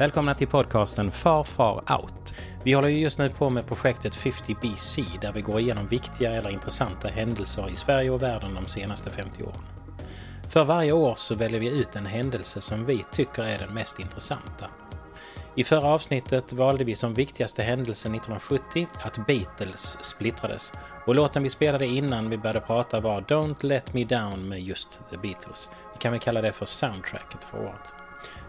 Välkomna till podcasten Far Far Out. Vi håller just nu på med projektet 50 BC där vi går igenom viktiga eller intressanta händelser i Sverige och världen de senaste 50 åren. För varje år så väljer vi ut en händelse som vi tycker är den mest intressanta. I förra avsnittet valde vi som viktigaste händelse 1970 att Beatles splittrades och låten vi spelade innan vi började prata var Don't Let Me Down med just The Beatles. Vi kan väl kalla det för soundtracket för året.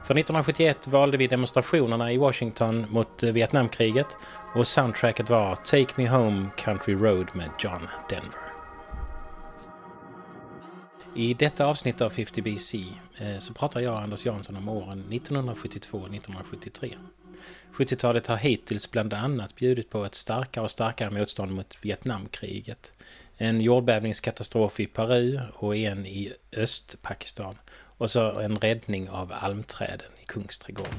För 1971 valde vi demonstrationerna i Washington mot eh, Vietnamkriget och soundtracket var Take Me Home Country Road med John Denver. I detta avsnitt av 50 BC eh, så pratar jag och Anders Jansson om åren 1972-1973. 70-talet har hittills bland annat bjudit på ett starkare och starkare motstånd mot Vietnamkriget. En jordbävningskatastrof i Peru och en i Östpakistan. Och så en räddning av almträden i Kungsträdgården.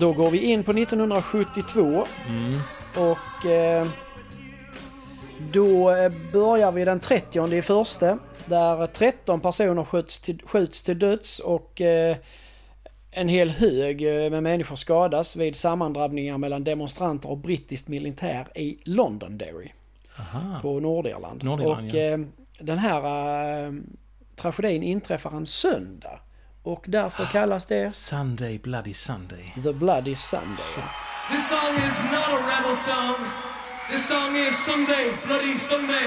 Då går vi in på 1972. Och eh, då eh, börjar vi den 30 i första. Där 13 personer skjuts till, skjuts till döds och eh, en hel hög eh, med människor skadas vid sammandrabbningar mellan demonstranter och brittiskt militär i Londonderry Aha. på Nordirland. Nordirland, och ja. eh, den här eh, tragedin inträffar en söndag. Och därför kallas det Sunday Bloody Sunday. The Bloody Sunday. This song is not a rebel song. This song is Sunday, Bloody Sunday.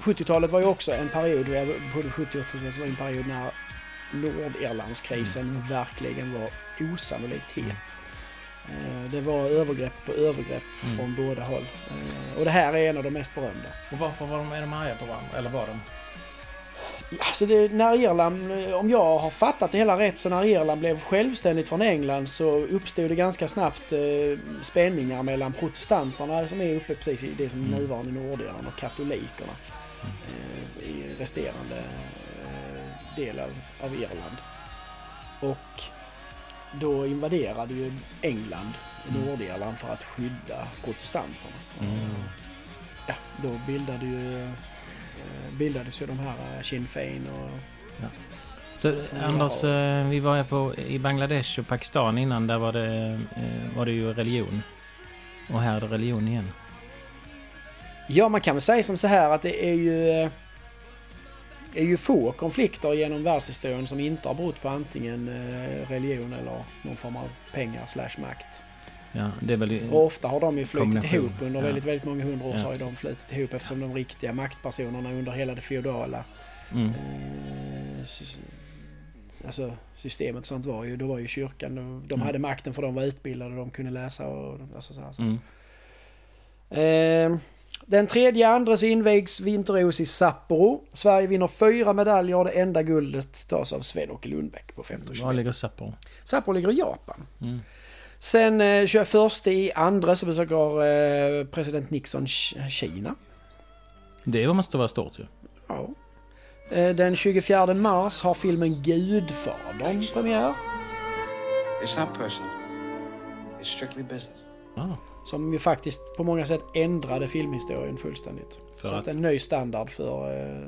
70-talet var ju också en period, både 70 och 80 var en period när Nordirlandskrisen Mm. verkligen var osannolikt het. Eh, Det var övergrepp på övergrepp Mm. från båda håll. Eh, Och det här är en av de mest berömda. Och varför var de, är de arga på varandra? Eller var de? Alltså det, när Irland, om jag har fattat det hela rätt, så när Irland blev självständigt från England så uppstod det ganska snabbt eh, spänningar mellan protestanterna som är uppe precis i det som Mm. nuvarande Nordirland och katolikerna eh, i resterande eh, del av, av Irland. Och då invaderade ju England Nordirland för att skydda protestanterna. Ja, då bildade ju, bildades ju de här eh, Sinn Fein och Så Anders, eh, vi var ju på, i Bangladesh och Pakistan innan. Där var det, eh, var det ju religion. Och här är det religion igen. Ja, man kan väl säga som så här att det är ju, eh, är ju få konflikter genom världshistorien som inte har berott på antingen eh, religion eller någon form av pengar slash makt. Ja, väl... Och ofta har de ju flutit ihop under ja. väldigt, väldigt många hundra år Ja, så har ju de flutit ihop eftersom de riktiga maktpersonerna under hela det feodala Mm. eh, alltså systemet och sånt var ju, då var ju kyrkan, de, Mm. hade makten för de var utbildade och de kunde läsa och alltså så här. Så. Mm. Eh, den tredje andra så invigs vinter-OS i Sapporo. Sverige vinner fyra medaljer och det enda guldet tas av Sven-Åke Lundbäck på 15 Var ligger Sapporo? Sapporo ligger i Japan. Mm. Sen eh, 21 i andra så besöker eh, president Nixon K- Kina. Det måste vara stort ju. Ja. Eh, den 24 mars har filmen Gudfadern premiär. It's not personal. It's strictly business. Ah. Som ju faktiskt på många sätt ändrade filmhistorien fullständigt. För Satte att? en ny standard för, eh,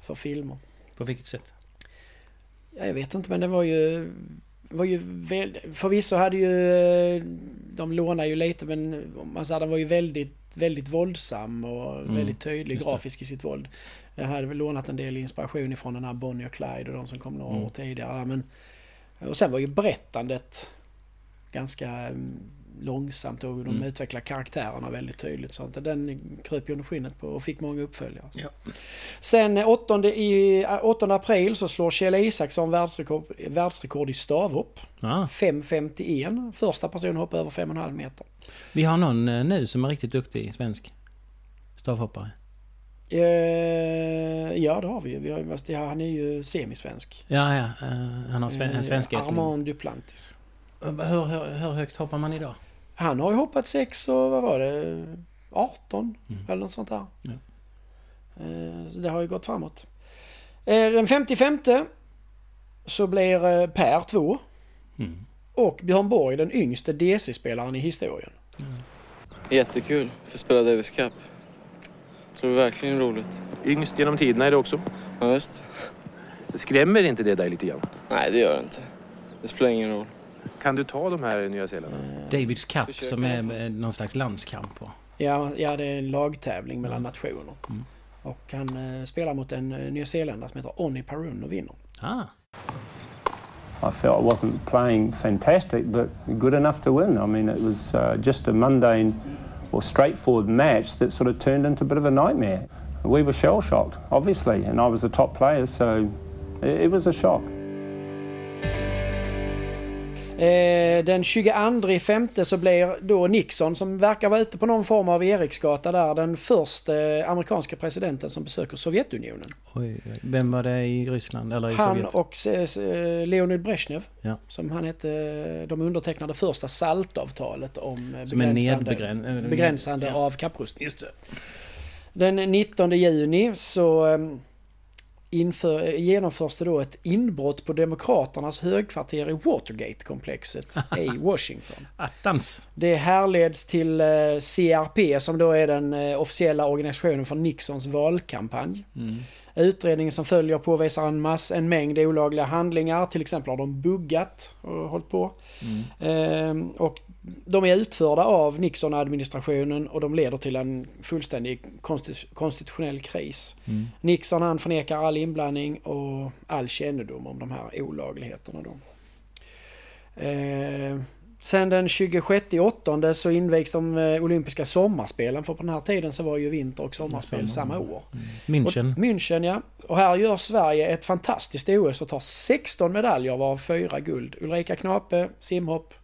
för filmer. På vilket sätt? Ja, jag vet inte men den var ju... Var ju väl, förvisso hade ju... eh, De lånade ju lite men man säger den var ju väldigt, väldigt våldsam och Mm, väldigt tydlig grafisk i sitt våld. Den hade väl lånat en del inspiration ifrån den här Bonnie och Clyde och de som kom några Mm. år tidigare. Men, och sen var ju berättandet ganska mm, långsamt och de Mm. utvecklar karaktärerna väldigt tydligt. Så att den kröp ju under skinnet på och fick många uppföljare. Ja. Sen eh, 8, i, eh, 8 april så slår Kjell Isaksson världsrekord, världsrekord i stavhopp. Ah. 5.51. Första person hoppar över 5,5 meter. Vi har någon eh, nu som är riktigt duktig svensk stavhoppare. Eh, ja, det har vi ju. Vi har, han är ju semisvensk. Ja, ja. eh, han har sven- en Eh, svensk ättling. Armand Duplantis. Hur, hur, hur högt hoppar man idag? Han har ju hoppat 6 och vad var det? 18 eller något sånt där. Ja. Eh, Så det har ju gått framåt. Eh, Den 55 så blir eh, Per 2 Mm. och Björn Borg den yngste DC-spelaren i historien. Jättekul. Få spela Davis Cup. Tror det är verkligen roligt. Yngst genom tiderna är det också. Ja, visst. Skrämmer inte det dig lite grann? Nej, det gör det inte. Det spelar ingen roll. Kan du ta de här Nya Zeeland? Davids Cup Försöker som i är någon slags landskamp. va? Ja, ja det är en lagtävling mellan nationer. Och han eh, spelar mot en eh, nyzeeländare som heter Onni Parun och vinner. Ah, I felt I wasn't playing fantastic, but good enough to win. I mean, it was uh, just a mundane or straightforward match that sort of turned into a bit of a nightmare. We were shell shocked, obviously, and I was a top player, so it, it was a shock. Eh, den 22 i femte så blir då Nixon, som verkar vara ute på någon form av Eriksgata där, den första eh, amerikanska presidenten som besöker Sovjetunionen. oj. Vem var det i Ryssland? Eller i Han Sovjet? och eh, eh, Leonid Brezhnev, Ja. som han hette, de undertecknade första SALT-avtalet om begränsande, begränsande ja. av kapprustning. Den 19 juni så eh, inför, genomförs det då ett inbrott på Demokraternas högkvarter i Watergate-komplexet i Washington. Attans! Det härleds till eh, CRP som då är den eh, officiella organisationen för Nixons valkampanj. Utredningen som följer påvisar en, mass, en mängd olagliga handlingar. Till exempel har de buggat och hållit på. Ehm, och de är utförda av Nixon-administrationen och de leder till en fullständig konsti- konstitutionell kris. Nixon han förnekar all inblandning och all kännedom om de här olagligheterna. Då. Eh, sen den 26 åttonde så invigs de eh, olympiska sommarspelen för på den här tiden så var ju vinter och sommarspel samma år. München. Och, München ja. Och här gör Sverige ett fantastiskt OS och tar 16 medaljer varav fyra guld. Ulrika Knape, simhopp,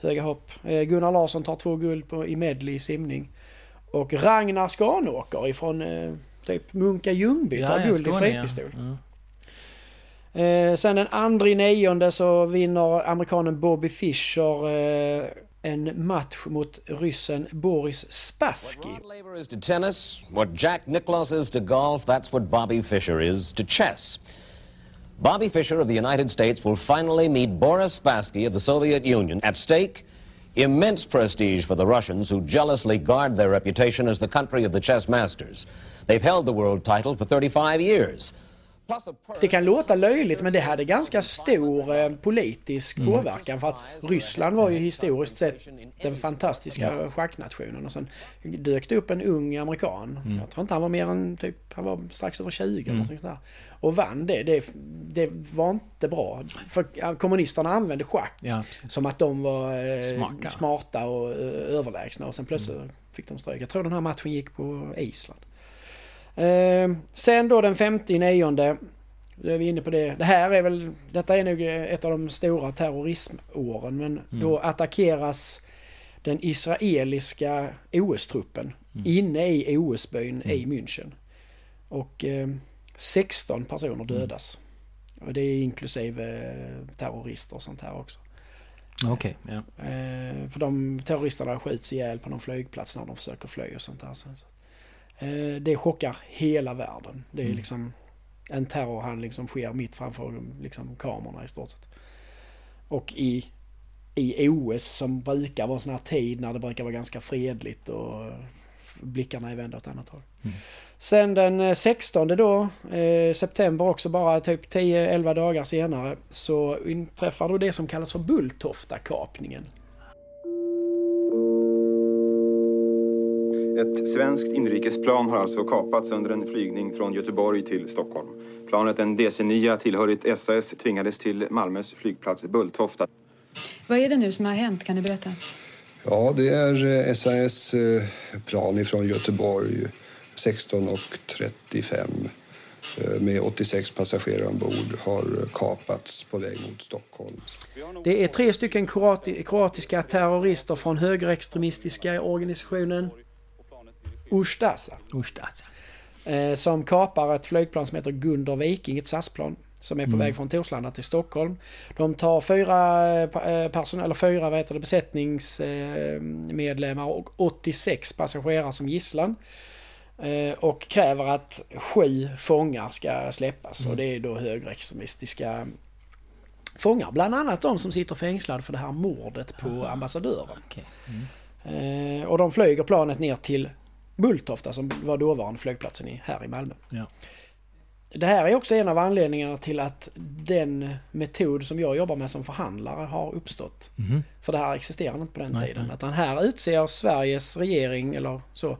höga hopp. Eh, Gunnar Larsson tar två guld på, i medley i simning. Och Ragnar Skanåker ifrån eh, typ Munka Ljungby tar guld i ja. fripistol. Ja. Eh, sen den andra i nionde så vinner amerikanen Bobby Fischer eh, en match mot ryssen Boris Spassky. Rod Laver is to tennis, what Jack Nicklaus is to golf, that's what Bobby Fischer is to chess. Bobby Fischer of the United States will finally meet Boris Spassky of the Soviet Union. At stake, immense prestige for the Russians who jealously guard their reputation as the country of the chess masters. They've held the world title for 35 years. Det kan låta löjligt men det hade ganska stor eh, politisk påverkan för att Ryssland var ju historiskt sett den fantastiska schacknationen och sen dök det upp en ung amerikan. Jag tror inte han var mer än typ, han var strax över 20 eller sånt där. Och vann det. det. Det var inte bra. För ja, kommunisterna använde schack Ja. som att de var eh, Smarta. smarta och eh, överlägsna och sen plötsligt fick de stryk. Jag tror den här matchen gick på Island. Eh, sen då den 59 då är vi inne på det. Det här är väl, detta är nog ett av de stora terrorismåren men då attackeras den israeliska OS-truppen inne i OS-byn i München. Och eh, 16 personer dödas. Och det är inklusive eh, terrorister och sånt här också. Okej, ja. Eh, för de terroristerna skjuts ihjäl på någon flygplats när de försöker fly och sånt där. Så, det chockar hela världen. Det är liksom en terrorhandling som sker mitt framför liksom, kamerorna i stort sett. Och i, i OS som brukar vara en sån här tid när det brukar vara ganska fredligt och blickarna är vända åt annat håll. Sen den eh, 16 då, eh, september också, bara typ 10-11 dagar senare, så inträffar då det som kallas för Bulltofta-kapningen. Ett svenskt inrikesplan har alltså kapats under en flygning från Göteborg till Stockholm. Planet, en DC-9 tillhörigt SAS, tvingades till Malmös flygplats Bulltofta. Vad är det nu som har hänt? Kan du berätta? Ja, det är eh, SAS eh, plan ifrån Göteborg 16.35 eh, med 86 passagerare ombord har kapats på väg mot Stockholm. Det är tre stycken kroati kroatiska terrorister från högerextremistiska organisationen Ustasa. Alltså. Eh, som kapar ett flygplan som heter Gunder Viking, ett SAS-plan. som är på Mm. väg från Torslanda till Stockholm. De tar fyra, eh, eh, person, eller fyra vad heter det, besättningsmedlemmar och 86 passagerare som gisslan. Och kräver att sju fångar ska släppas. Mm. Och det är då högerextremistiska fångar. Bland annat de som sitter fängslade för det här mordet på ambassadören. Okej. Mm. Och de flyger planet ner till Bulltofta som var dåvarande flygplatsen i, här i Malmö. Ja. Det här är också en av anledningarna till att den metod som jag jobbar med som förhandlare har uppstått. Mhm. För det här existerade inte på den Nej, tiden. nej. Att han här utser Sveriges regering eller så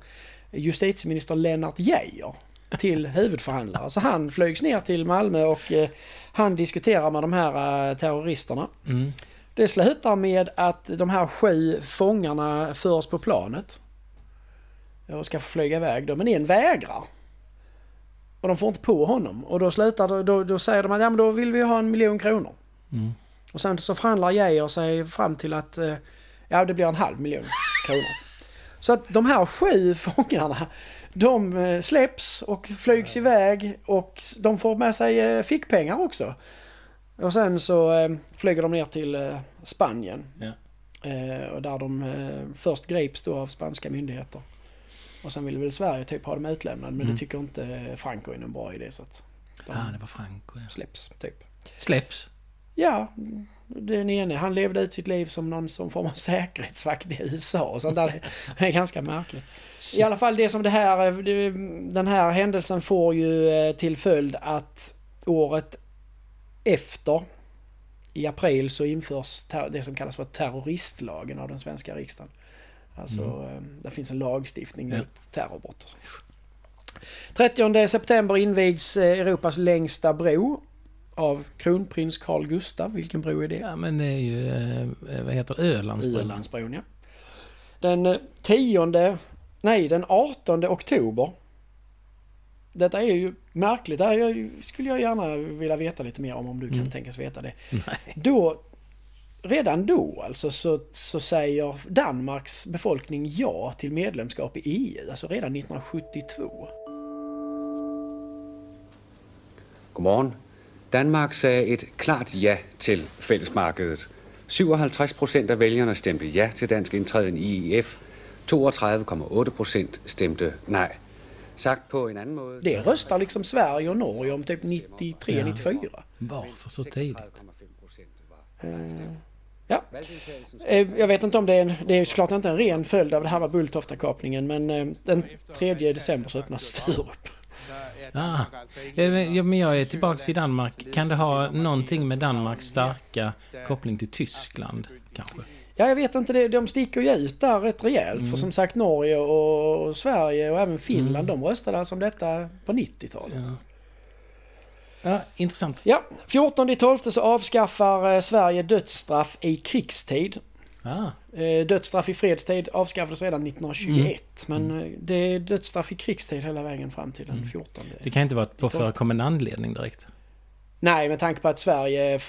justitieminister Lennart Geijer till huvudförhandlare. Så han flygs ner till Malmö och eh, han diskuterar med de här eh, terroristerna. Mm. Det slutar med att de här sju fångarna förs på planet. Och ska få flyga iväg då, men en vägrar. Och de får inte på honom. Och då slutar då, då säger de att ja, men då vill vi ha en miljon kronor. Mm. Och sen så förhandlar Geijer sig fram till att eh, ja, det blir en halv miljon kronor. Så att de här sju fångarna, de eh, släpps och flygs iväg och de får med sig eh, fickpengar också. Och sen så flyger de ner till Spanien. Eh, och där de först grips då av spanska myndigheter. Och sen ville väl Sverige typ ha dem utlämnade men Mm. det tycker inte Franco är någon bra idé så att de Ah, det var Franco. Ja. släpps typ. Släpps? Ja, den ene han levde ut sitt liv som någon som form av säkerhetsvakt i USA och sånt där. Det är ganska märkligt. I alla fall det som det här, den här händelsen får ju eh, till följd att året efter i april så införs det som kallas för terroristlagen av den svenska riksdagen. Alltså eh, det finns en lagstiftning Ja. mot terrorbrott. 30 september invigs eh, Europas längsta bro av kronprins Carl Gustaf. Vilken bro är det? Ja, men det är ju, eh, vad heter det, Ölandsbron? Ölandsbron, ja. Den eh, 10, nej den 18 oktober. Detta är ju märkligt. Det här är- skulle jag gärna vilja veta lite mer om, om du kan Mm. tänkas veta det. Nej. Då, redan då alltså så, så säger Danmarks befolkning ja till medlemskap i EU. Alltså redan 1972. Godmorgen. Danmark sagde et klart ja til fællesmarkedet. 57 procent af vælgerne stemte ja til dansk indtræden i EF. 32,8 procent stemte nej. Sagt på en anden måde... Det röstar liksom Sverige och Norge om typ 93-94. Varför så tidigt? Eh, Ja. Eh, Jag vet inte om det är en, det är såklart inte en ren följd av det här med Bulltofta-kapningen men eh, den 3 december så öppnas Sturup. Ah. Eh, men- Ja, men jag är tillbaka i Danmark. Kan det ha någonting med Danmarks starka koppling till Tyskland, kanske? Ja, jag vet inte, de sticker ju ut där rätt rejält. Mm. För som sagt Norge och, och Sverige och även Finland, Mm. de röstade alltså om detta på 90-talet. Ja. Ja, intressant. Ja, 14 12 så avskaffar eh, Sverige dödsstraff i krigstid. Ah. Eh, Dödsstraff i fredstid avskaffades redan 1921. Mm. Men eh, det är dödsstraff i krigstid hela vägen fram till den 14. Det kan inte vara på förekommande anledning direkt. Nej, med tanke på att Sverige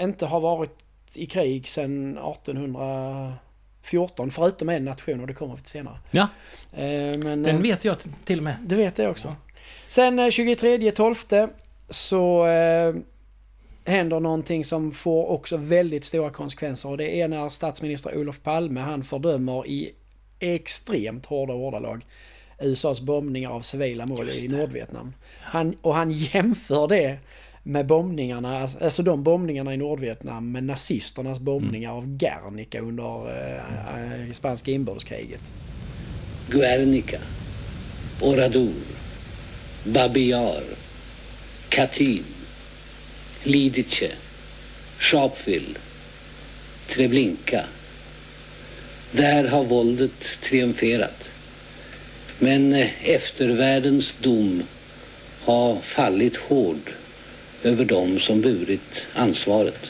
inte har varit i krig sedan 1814. Förutom en nation och det kommer vi till senare. Ja, Men, den vet jag till och med. Det vet jag också. Sen eh, 23 12 så eh, händer någonting som får också väldigt stora konsekvenser. Och det är när statsminister Olof Palme han fördömer i extremt hårda ordalag USAs bombningar av civila mål i. Nordvietnam. Han, och han jämför det med bombningarna, alltså de bombningarna i Nordvietnam med nazisternas bombningar av Guernica under eh, eh, spanska inbördeskriget. Guernica, Oradour, Babiyar, Katyn, Lidice, Sharpeville, Treblinka. Där har våldet triumferat. Men eh, eftervärldens dom har fallit hård över dem som burit ansvaret.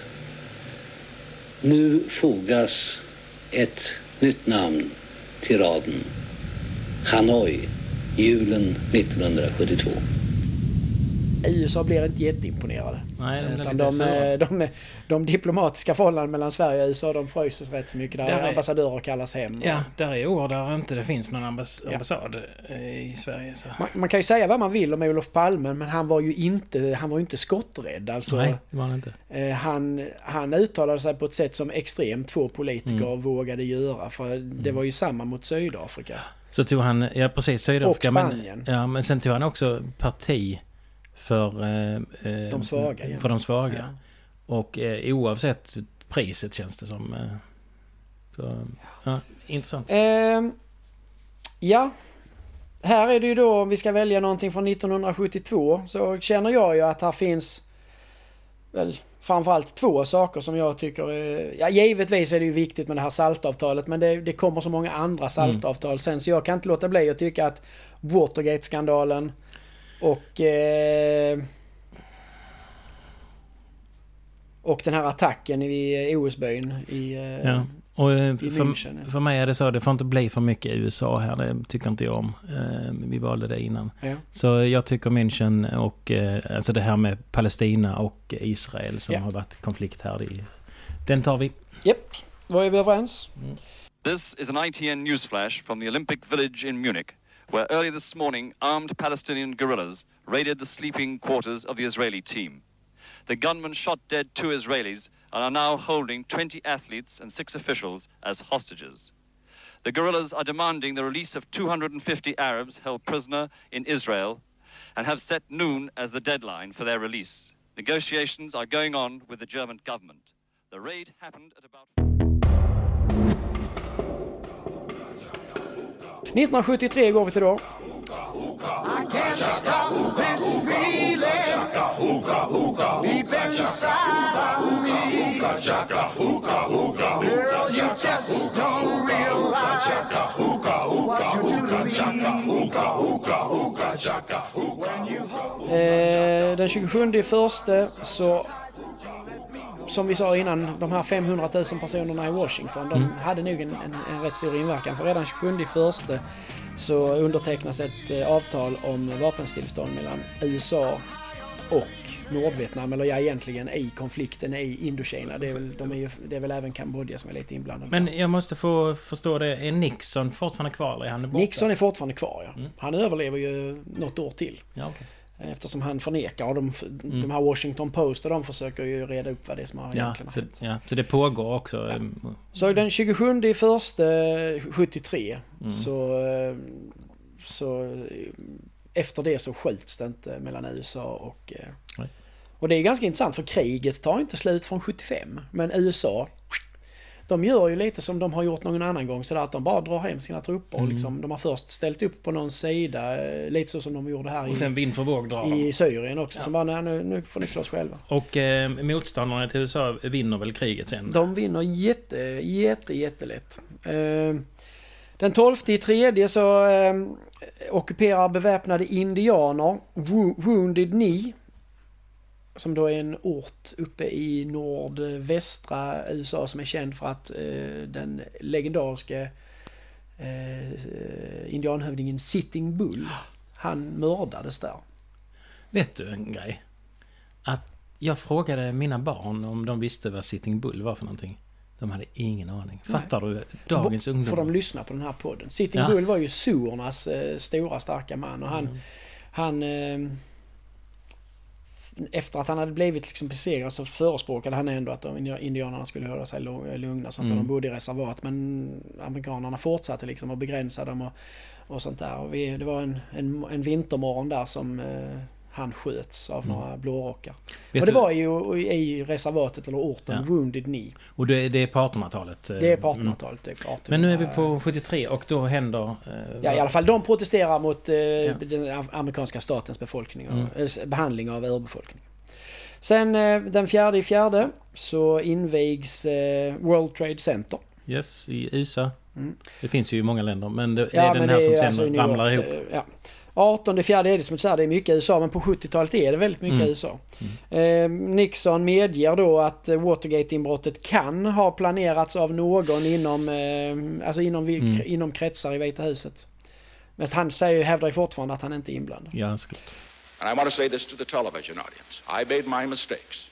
Nu fogas ett nytt namn till raden. Hanoi, julen 1972. USA blir inte jätteimponerade. Nej, de Utan de, eh, de, de diplomatiska förhållandena mellan Sverige och USA de fryses rätt så mycket. Där, Där är- ambassadörer kallas hem. och- Ja, där är år där inte det finns någon ambass Ja. ambassad eh, i Sverige. Så. Man, man kan ju säga vad man vill om Olof Palme men han var ju inte, han var ju inte skotträdd. Alltså, Nej, det var han inte. eh, han, han uttalade sig på ett sätt som extremt få politiker Mm. vågade göra. För det var ju samma mot Sydafrika. Så tog han, ja precis, Sydafrika. Och Spanien. Men, ja, men sen tog han också parti för... Eh, eh, De svaga, ja. För de svaga. Och eh, oavsett priset känns det som. Eh, så, ja, intressant. Ehm, ja, här är det ju då om vi ska välja någonting från 1972 så känner jag ju att här finns väl framförallt två saker som jag tycker är... Ja, givetvis är det ju viktigt med det här saltavtalet men det, det kommer så många andra saltavtal sen så jag kan inte låta bli att tycka att Watergate-skandalen och... Eh, och den här attacken i OS-byn i... Eh, Ja. Och eh, för, för mig är det så, det får inte bli för mycket USA här, det tycker inte jag om. Eh, Vi valde det innan. Ja. Så jag tycker München och eh, alltså det här med Palestina och Israel som Ja. har varit konflikt här. Det, den tar vi. Japp, då är vi överens. This is an ITN newsflash from the Olympic Village in Munich, where early this morning armed Palestinian guerrillas raided the sleeping quarters of the Israeli team. The gunmen shot dead two Israelis and are now holding 20 athletes and six officials as hostages. The guerrillas are demanding the release of 250 Arabs held prisoner in Israel and have set noon as the deadline for their release. Negotiations are going on with the German government. The raid happened at about 1973 går vi till då. I Can't stop this feeling deep inside of me. Girl, you just don't realize what you do to me. Eh, den 27 i första så som vi sa innan, de här 500 000 personerna i Washington, de Mm. hade nog en, en, en rätt stor inverkan. För redan 27 i första så undertecknas ett eh, avtal om vapenstillstånd mellan USA och Nordvietnam, eller ja egentligen i konflikten i Indokina. Det är väl, de är ju, det är väl även Kambodja som är lite inblandade. Men jag måste få förstå det, är Nixon fortfarande kvar eller är han borta? Nixon är fortfarande kvar ja. Mm. Han överlever ju något år till. Ja, okej. Eftersom han förnekar och de, Mm. de här Washington Post och de försöker ju reda upp vad det är som har Ja, egentligen så, hänt. ja, så det pågår också. eh, Så den 27 i första 73 Mm. så, eh, så eh, efter det så skjuts det inte mellan USA och... eh, Nej. Och det är ganska intressant för kriget tar inte slut från 75. Men USA, de gör ju lite som de har gjort någon annan gång sådär att de bara drar hem sina trupper. Mm. liksom, de har först ställt upp på någon sida, eh, lite så som de gjorde här Och sen i, vind för våg drar i Syrien också. Ja. Som bara, nej, nu, nu får ni slåss själva. Och eh, motståndarna till USA vinner väl kriget sen? De vinner jätte, jätte, jättelätt. Eh, Den 12 i tredje så eh, ockuperar beväpnade indianer Wo- Wounded Knee. Som då är en ort uppe i nordvästra USA som är känd för att eh, den legendariska eh, indianhövdingen Sitting Bull, han mördades där. Vet du en grej? Att jag frågade mina barn om de visste vad Sitting Bull var för någonting. De hade ingen aning. Fattar du? Dagens Bo- ungdom. Får de lyssna på den här podden. Sitting Ja. Bull var ju Suornas eh, stora starka man och han... Mm. Han... Eh, efter att han hade blivit liksom besegrad så förespråkade han ändå att de indianerna skulle hålla sig lu- lugna sånt. Mm. De bodde i reservat. Men amerikanerna fortsatte liksom att begränsa dem och, och sånt där. Och vi, det var en, en, en vintermorgon där som eh, han sköts av Mm. några blårockar. Vet och det du- var ju i reservatet eller orten Ja. Wounded Knee. Och det, är på 1800-talet? eh, Det är på 1800-talet. typ 1800 Men nu är vi på 73 och då händer... eh, Ja, i alla fall de protesterar mot eh, Ja. den am- amerikanska statens befolkning och, Mm. eh, behandling av urbefolkningen. Sen eh, den fjärde i fjärde så invigs eh, World Trade Center. Yes, i USA. Mm. Det finns ju i många länder, men det, det Ja, är den men här som är sen alltså ramlar ihop. eh, Ja. 18 fjärde är det som du säger, det är mycket USA men på 70-talet är det väldigt mycket Mm. USA. Eh, Nixon medger då att Watergate-inbrottet kan ha planerats av någon inom, eh, alltså inom, Mm. inom kretsar i Vita huset. Men han säger, hävdar ju fortfarande att han inte är inblandad. Ja, såklart. And I want to say this to the television audience. I made my mistakes.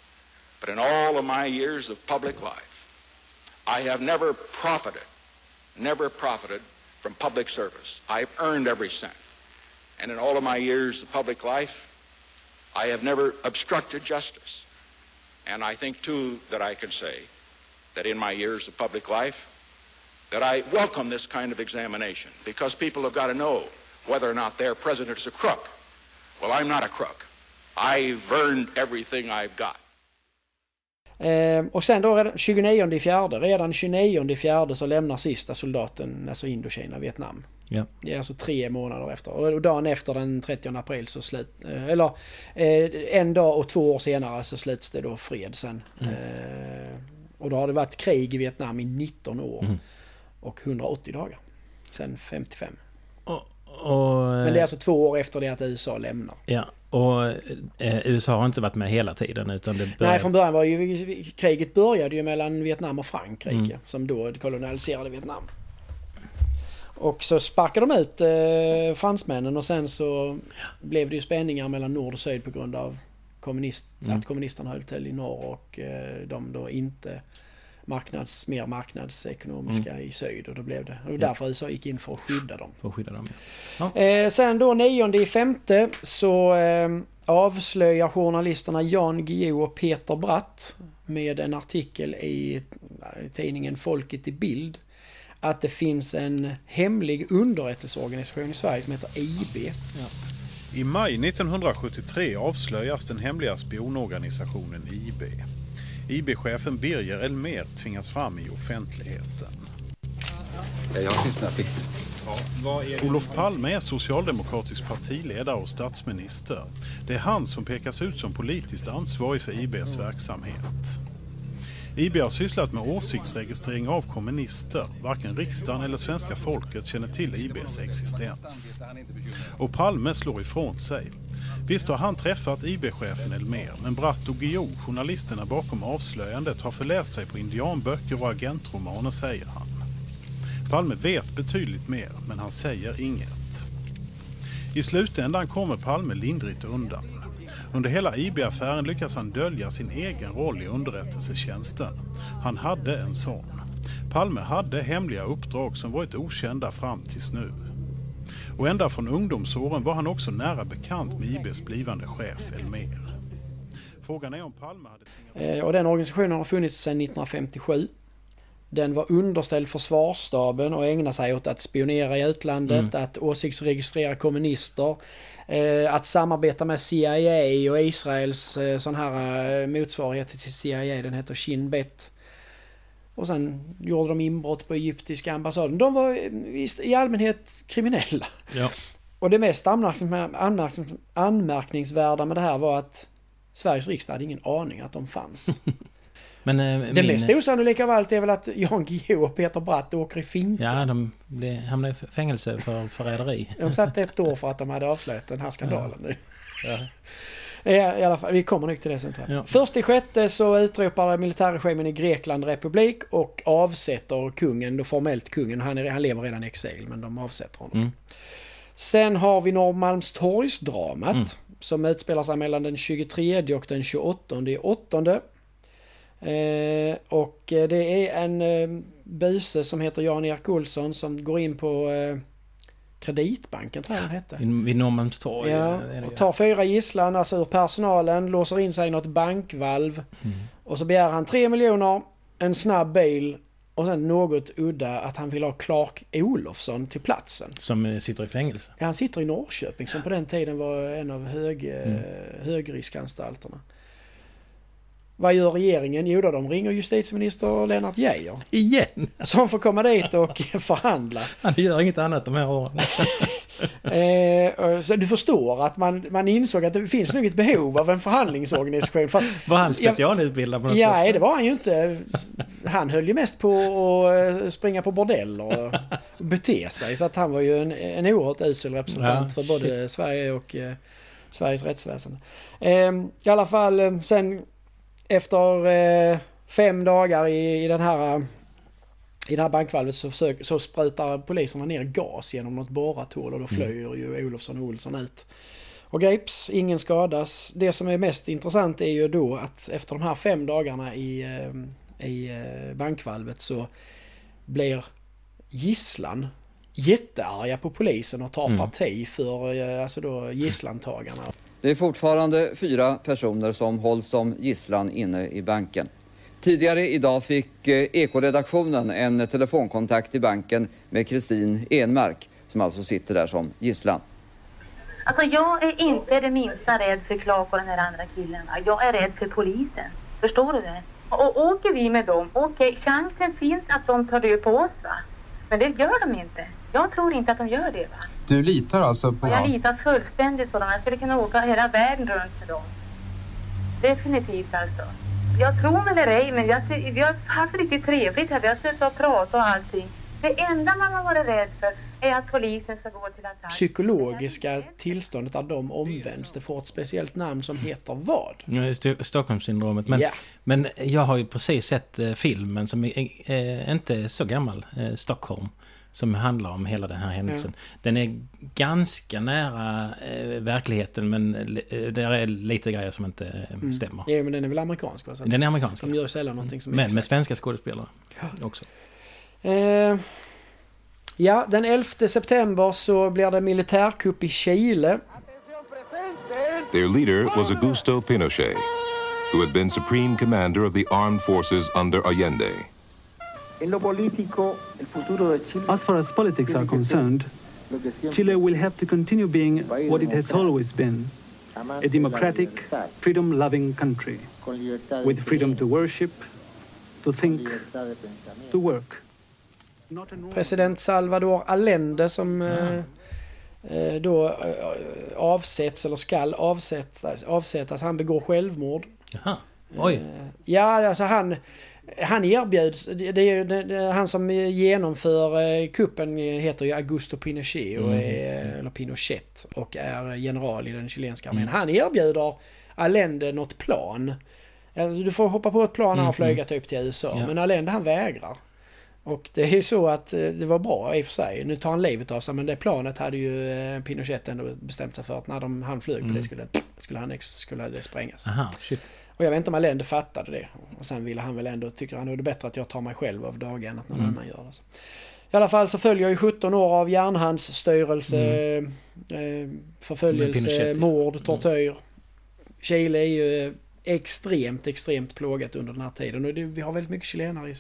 But in all of my years of public life, I have never profited, never profited from public service. I've earned every cent. And in all of my years of public life, I have never obstructed justice. And I think, too, that I can say that in my years of public life, that I welcome this kind of examination because people have got to know whether or not their president is a crook. Well, I'm not a crook. I've earned everything I've got. Eh, och sen då redan 29 fjärde, redan 29 fjärde så lämnar sista soldaten, alltså Indokina, Vietnam. Ja. Det är alltså tre månader efter. Och dagen efter den 30 april så slut... eh, Eller eh, en dag och två år senare så sluts det då fred sen. Mm. Eh, och då har det varit krig i Vietnam i 19 år. Mm. Och 180 dagar. Sen 55. Och, Men det är alltså två år efter det att USA lämnar. Ja, och eh, USA har inte varit med hela tiden utan det började... Nej, från början var ju kriget började ju mellan Vietnam och Frankrike Mm. som då kolonialiserade Vietnam. Och så sparkade de ut eh, fransmännen och sen så blev det ju spänningar mellan nord och syd på grund av kommunist, Mm. att kommunisterna höll till i norr och eh, de då inte marknads, mer marknadsekonomiska i syd. Och då blev det. Och Mm. Ja. därför USA gick in för att skydda dem. För att skydda dem, ja. Eh, sen då 9 i femte så eh, avslöjar journalisterna Jan Guillou och Peter Bratt med en artikel i eh, tidningen Folket i Bild att det finns en hemlig underrättelseorganisation i Sverige som heter IB. I maj 1973 avslöjas den hemliga spionorganisationen IB. IB-chefen Birger Elmér tvingas fram i offentligheten. Jag har tystnat Olof Palme är socialdemokratisk partiledare och statsminister. Det är han som pekas ut som politiskt ansvarig för IBs verksamhet. IB har sysslat med åsiktsregistrering av kommunister. Varken riksdagen eller svenska folket känner till IBs existens. Och Palme slår ifrån sig. Visst har han träffat IB-chefen Elmer, men Bratt och Guillou, journalisterna bakom avslöjandet, har förläst sig på indianböcker och agentromaner, säger han. Palme vet betydligt mer, men han säger inget. I slutändan kommer Palme lindrigt undan. Under hela IB-affären lyckas han dölja sin egen roll i underrättelsetjänsten. Han hade en sån. Palme hade hemliga uppdrag som varit okända fram tills nu. Och ända från ungdomsåren var han också nära bekant med IBs blivande chef Elmer. Frågan är om Palme hade... Eh, och den organisationen har funnits sedan 1957. Den var underställd försvarsstaben och ägnade sig åt att spionera i utlandet, Mm. att åsiktsregistrera kommunister, att samarbeta med CIA och Israels eh, sån här eh, motsvarighet till CIA, den heter Shin Bet. Och sen gjorde de inbrott på egyptiska ambassaden. De var eh, i, allmänhet kriminella. Ja. Och det mest anmärknings- anmärknings- anmärkningsvärda med det här var att Sveriges riksdag hade ingen aning att de fanns. Men, eh, Det min- mest osannolika av allt är väl att Jan Guillou och Peter Bratt åker i finkan. Ja, de blev, hamnade i fängelse för förräderi. De satt ett år för att de hade avslöjat den här skandalen nu. Ja. I alla fall, vi kommer nog till det sen tror jag. Ja. Först i sjätte så utropar militärregimen i Grekland republik och avsätter kungen, då formellt kungen. Han, är, han lever redan i exil men de avsätter honom. Mm. Sen har vi Norrmalmstorgsdramat Mm. som utspelar sig mellan den 23 och den 28 i åttonde. Eh, och eh, det är en eh, buse som heter Jan-Erik Olsson som går in på eh, Kreditbanken tror jag den hette. Vid Norrmalmstorg. Ja, och tar fyra gisslan, alltså ur personalen, låser in sig i något bankvalv. Mm. Och så begär han 3 miljoner, en snabb bil och sen något udda att han vill ha Clark Olofsson till platsen. Som sitter i fängelse. Han sitter i Norrköping som på den tiden var en av hög, Mm. högriskanstalterna. Vad gör regeringen? Jo då, de ringer justitieminister Lennart Geijer. Igen? Som får komma dit och förhandla. Han gör inget annat de här åren. Eh, så du förstår att man, man insåg att det finns nog ett behov av en förhandlingsorganisation. För, att- Var han specialutbildad på något Ja, sätt? nej, det var han ju inte. Han höll ju mest på att springa på bordeller och bete sig. Så att han var ju en, en oerhört usel representant Ja, för både. Sverige och eh, Sveriges rättsväsende. Eh, I alla fall eh, sen efter eh, fem dagar i, i den här i det här bankvalvet så, försök, så sprutar poliserna ner gas genom något borrat hål och då Mm. flyr ju Olofsson och Olsson ut. och grips, ingen skadas. Det som är mest intressant är ju då att efter de här fem dagarna i, eh, i eh, bankvalvet så blir gisslan jättearga på polisen och tar Mm. parti för eh, alltså då gisslantagarna. Det är fortfarande fyra personer som hålls som gisslan inne i banken. Tidigare idag fick eh, Ekoredaktionen en telefonkontakt i banken med Kristin Enmark som alltså sitter där som gisslan. Alltså jag är inte det minsta rädd för Clark och den här andra killen. Jag är rädd för polisen. Förstår du det? Och åker vi med dem, okej, chansen finns att de tar död på oss va. Men det gör de inte. Jag tror inte att de gör det va. Du litar alltså på Och jag litar fullständigt på dem. Jag skulle kunna åka hela världen runt med dem. Definitivt alltså. Jag tror mig eller ej, men jag, vi har haft riktigt trevligt här. Vi har suttit och pratat och allting. Det enda man har varit rädd för är att polisen ska gå till attack. Psykologiska tillståndet där de omvänds, det får ett speciellt namn som heter vad? Ja, Sto- Stockholmssyndromet. Men, Ja. men jag har ju precis sett eh, filmen som är eh, inte så gammal, eh, Stockholm. Som handlar om hela den här händelsen. Den är ganska nära eh, verkligheten men eh, där är lite grejer som inte eh, Mm. stämmer. Ja, men den är väl amerikansk? Va? Så Den är amerikansk. De gör sällan någonting som är Men exakt. med svenska skådespelare också. Eh, ja, den 11 september så blir det militärkupp i Chile. Their leader was Augusto Pinochet, who had been supreme commander of the armed forces under Allende. As far as politics are concerned, Chile will have to continue being what it has always been a democratic, freedom loving country with freedom to worship, to think, to work. President Salvador Allende som eh, eh, då eh, avsätts eller skall avsättas, avsättas. Han begår självmord. Jaha. Oj. Eh, Ja, alltså han, han erbjuds, det är ju han som genomför eh, kuppen heter ju Augusto Pinochet, och Mm. är, eller Pinochet och är general i den chilenska armén. Mm. Han erbjuder Allende något plan. Alltså, du får hoppa på ett plan Mm, och flyga mm. typ till USA. Ja. Men Allende han vägrar. Och det är ju så att eh, det var bra i och för sig. Nu tar han livet av sig men det planet hade ju eh, Pinochet ändå bestämt sig för att när de, han flög på Mm. det skulle, skulle, han, skulle det sprängas. Aha, shit. Och jag vet inte om Allende fattade det. Och sen ville han väl ändå, tycker han då är det bättre att jag tar mig själv av dagen än att någon Mm. annan gör det. Så. I alla fall så följer ju 17 år av järnhandsstyrelse, eh, Med förföljelse, mord, tortyr. Chile är ju extremt, extremt plågat under den här tiden. Och det, vi har väldigt mycket chilenare, i,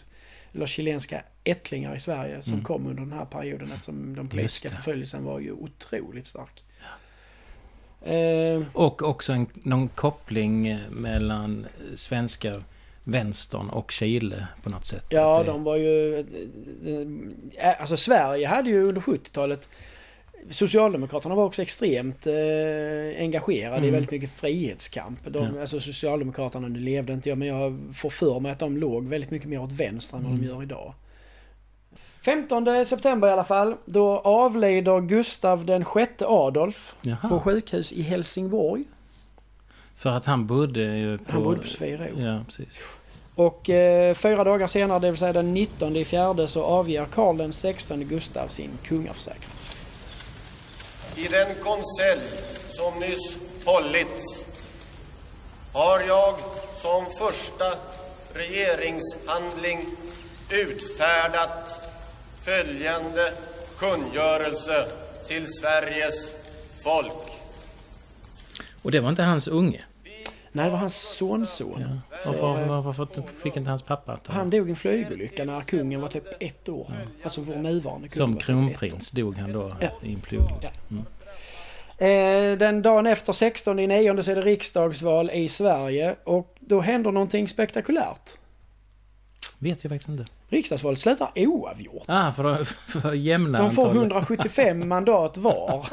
eller chilenska ättlingar i Sverige som Mm. kom under den här perioden eftersom den politiska förföljelsen var ju otroligt stark. Eh, Och också en, någon koppling eh, mellan svenska vänstern och Chile på något sätt. Ja, det- de var ju... eh, Alltså Sverige hade ju under 70-talet... Socialdemokraterna var också extremt eh, engagerade i Mm. väldigt mycket frihetskamp. De, Ja. Alltså Socialdemokraterna, nu levde inte jag, men jag får för mig att de låg väldigt mycket mer åt vänster än vad de Mm. gör idag. 15 september i alla fall, då avlider Gustav den sjätte Adolf Jaha. på sjukhus i Helsingborg. För att han bodde ju på... Han bodde på Sverige. Ja, precis. Och eh, fyra dagar senare, det vill säga den 19 i fjärde, så avger Karl den 16 Gustav sin kungaförsäkran. I den konselj som nyss hållits har jag som första regeringshandling utfärdat följande kungörelse till Sveriges folk. Och det var inte hans unge? Nej, det var hans sonson. Varför, För, eh, varför, varför fick inte hans pappa ta Han dog i en flygolycka när kungen var typ ett år. Alltså vår nuvarande kung. Som typ kronprins dog han då Ja. i en flygolycka. Mm. Eh, den dagen efter 16 i nionde så är det riksdagsval i Sverige och då händer någonting spektakulärt. Vet jag faktiskt inte. Riksdagsvalet slutar oavgjort. Ah, för att, för jämna De får antalet. 175 mandat var.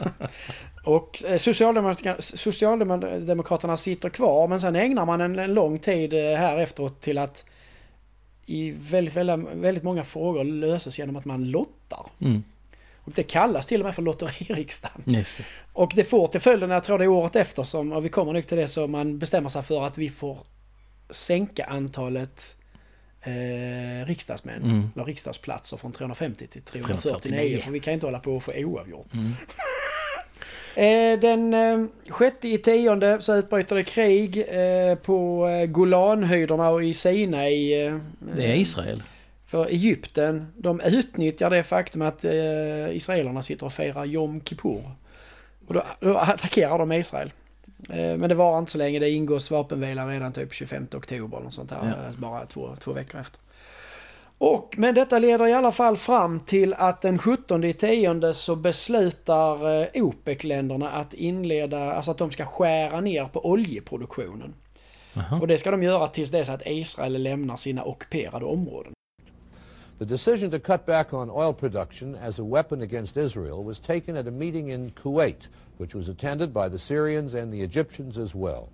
Och eh, Socialdemokraterna, Socialdemokraterna sitter kvar men sen ägnar man en, en lång tid eh, här efteråt till att i väldigt, väldigt, väldigt många frågor löses genom att man lottar. Mm. Och det kallas till och med för lotteririksdagen. Just det. Och det får till följden, jag tror det är året efter som, och vi kommer nog till det, så man bestämmer sig för att vi får sänka antalet eh, riksdagsmän, Mm. eller riksdagsplatser från 350 till 349. 349. För vi kan inte hålla på och få oavgjort. Mm. Eh, den eh, sjätte i tionde så utbryter det krig eh, på eh, Golanhöjderna och i Sinai. Eh, Det är Israel. För Egypten, de utnyttjar det faktum att eh, israelerna sitter och firar Jom Kippur. Och då, då attackerar de Israel. Eh, men det var inte så länge, det ingås vapenvila redan typ 25 oktober eller sånt här. Ja. eh, Bara två, två veckor efter. Och, men detta leder i alla fall fram till att den 17 i tionde så beslutar eh, OPEC-länderna att inleda, alltså att de ska skära ner på oljeproduktionen. Och det ska de göra tills dess att Israel lämnar sina ockuperade områden. The decision to cut back on oil production as a weapon against Israel was taken at a meeting in Kuwait, which was attended by the Syrians and the Egyptians as well.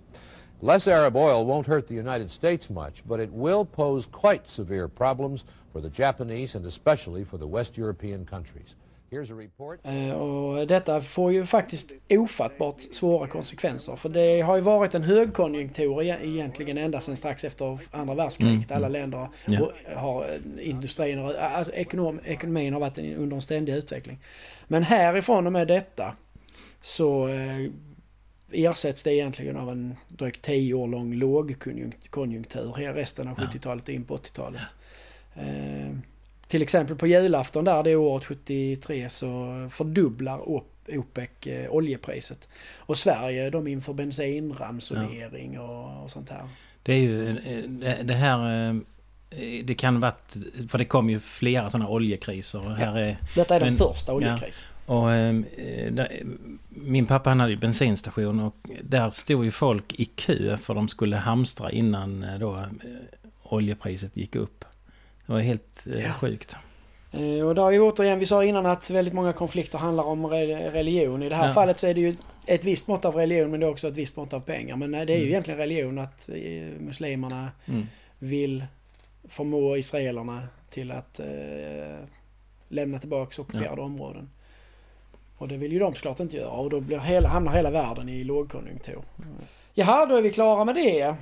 Less Arab oil won't hurt the United States much, but it will pose quite severe problems for the Japanese and especially for the West European countries. Eh, Och detta får ju faktiskt ofattbart svåra konsekvenser. För det har ju varit en högkonjunktur e- egentligen ända sedan strax efter andra världskriget. Mm, Alla mm. länder och har eh, industrin och alltså ekonom, ekonomin har varit en- under en ständig utveckling. Men härifrån och med detta så eh, ersätts det egentligen av en drygt 10 år lång lågkonjunktur resten av 70-talet och in på 80-talet. Till exempel på julafton där det året 73 så fördubblar OPEC eh, oljepriset. Och Sverige de inför bensinransonering och, och sånt här. Det är ju eh, det, här... eh, Det kan varit... För det kom ju flera sådana oljekriser. Och här är, Detta är den första oljekrisen. Ja, och, där, min pappa han hade ju bensinstation och där stod ju folk i kö för de skulle hamstra innan då oljepriset gick upp. Det var helt eh, Ja. sjukt. Eh, Och där har vi återigen, vi sa innan att väldigt många konflikter handlar om re- religion. I det här Ja. fallet så är det ju ett visst mått av religion men det är också ett visst mått av pengar. Men eh, det är ju Mm. egentligen religion att muslimerna Mm. vill förmå israelerna till att eh, lämna tillbaka ockuperade områden. Och det vill ju de såklart inte göra och då blir hela, hamnar hela världen i lågkonjunktur. Jaha, då är vi klara med det.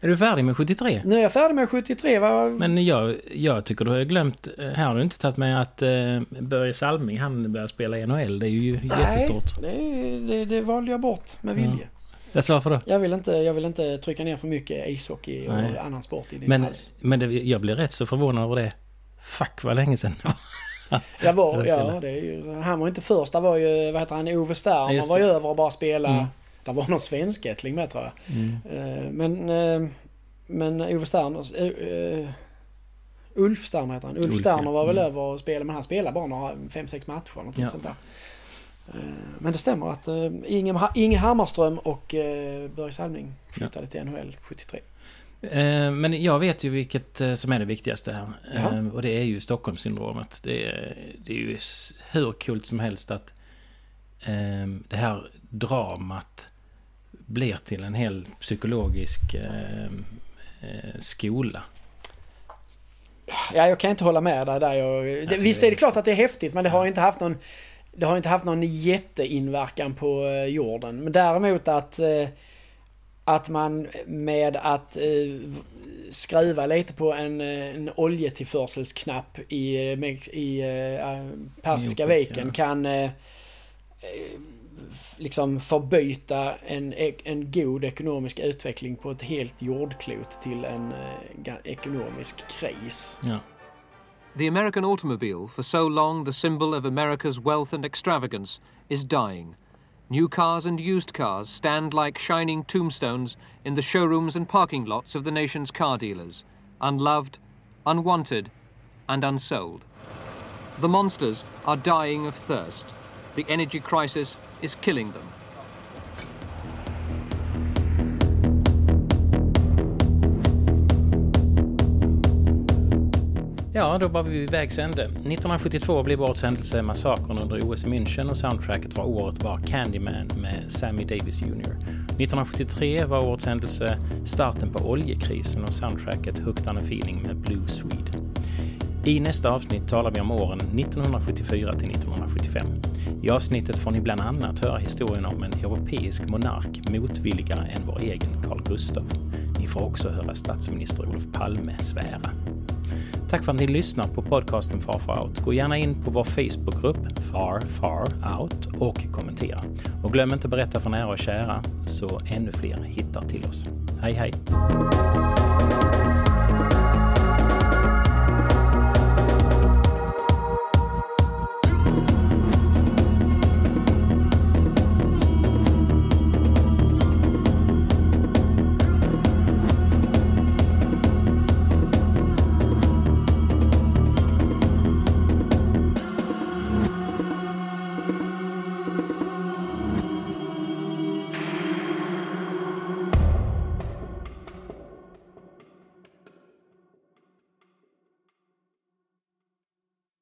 Är du färdig med 73? Nu är jag färdig med 73. Va? Men jag, jag tycker du har glömt... eh, Här har du inte tagit med att eh, Börje Salming han börjar spela i NHL. Det är ju jättestort. Nej, det, det, det valde jag bort med Ja. vilje. Alltså varför då? Jag vill, inte, jag vill inte trycka ner för mycket ishockey och Nej. annan sport i din Men, hals. men det, jag blir rätt så förvånad över det. Fuck vad länge sedan. Jag var, ja, det är ju, han var inte först. Det var ju, vad heter han, Ove Stern. Ja, Han var ju över och bara spela. Mm. Det var någon svenskättling med tror jag. Mm. Eh, Men, eh, men Ove Sterner, uh, Ulf Sterner heter han. Ulf, Ulf, Sterner ja. var väl Mm. över och spelade, men han spelade bara några, fem, sex matcher. Något Ja. sånt där. Eh, Men det stämmer att Inge, Hammarström och Börje Salming flyttade till NHL 73. Eh, Men jag vet ju vilket eh, som är det viktigaste här. Eh, Och det är ju Stockholmssyndromet. Det är, det är ju hur kul som helst att eh, det här dramat blir till en hel psykologisk eh, eh, skola. Ja, jag kan inte hålla med dig där. Jag, det, visst det är det klart att det är häftigt men det har ju inte haft någon det har inte haft någon jätteinverkan på eh, jorden. Men däremot att att man med att skruva lite på en, en oljetillförselsknapp i, i Persiska viken kan liksom förbyta en, en god ekonomisk utveckling på ett helt jordklot till en eh, ekonomisk kris. Ja. The American automobile, for so long the symbol of America's wealth and extravagance, is dying. New cars and used cars stand like shining tombstones in the showrooms and parking lots of the nation's car dealers, unloved, unwanted, and unsold. The monsters are dying of thirst. The energy crisis is killing them. Ja, då var vi vid vägs ände. 1972 blev årets händelse massakern under OS i München och soundtracket för året var Candyman med Sammy Davis Jr. 1973 var årets händelse starten på oljekrisen och soundtracket Hooked on a feeling med Blue Swede. I nästa avsnitt talar vi om åren 1974 till 1975. I avsnittet får ni bland annat höra historien om en europeisk monark motvilligare än vår egen Carl Gustaf. Ni får också höra statsminister Olof Palme svära. Tack för att ni lyssnar på podcasten Far Far Out. Gå gärna in på vår Facebookgrupp Far Far Out och kommentera. Och glöm inte att berätta för nära och kära så ännu fler hittar till oss. Hej hej!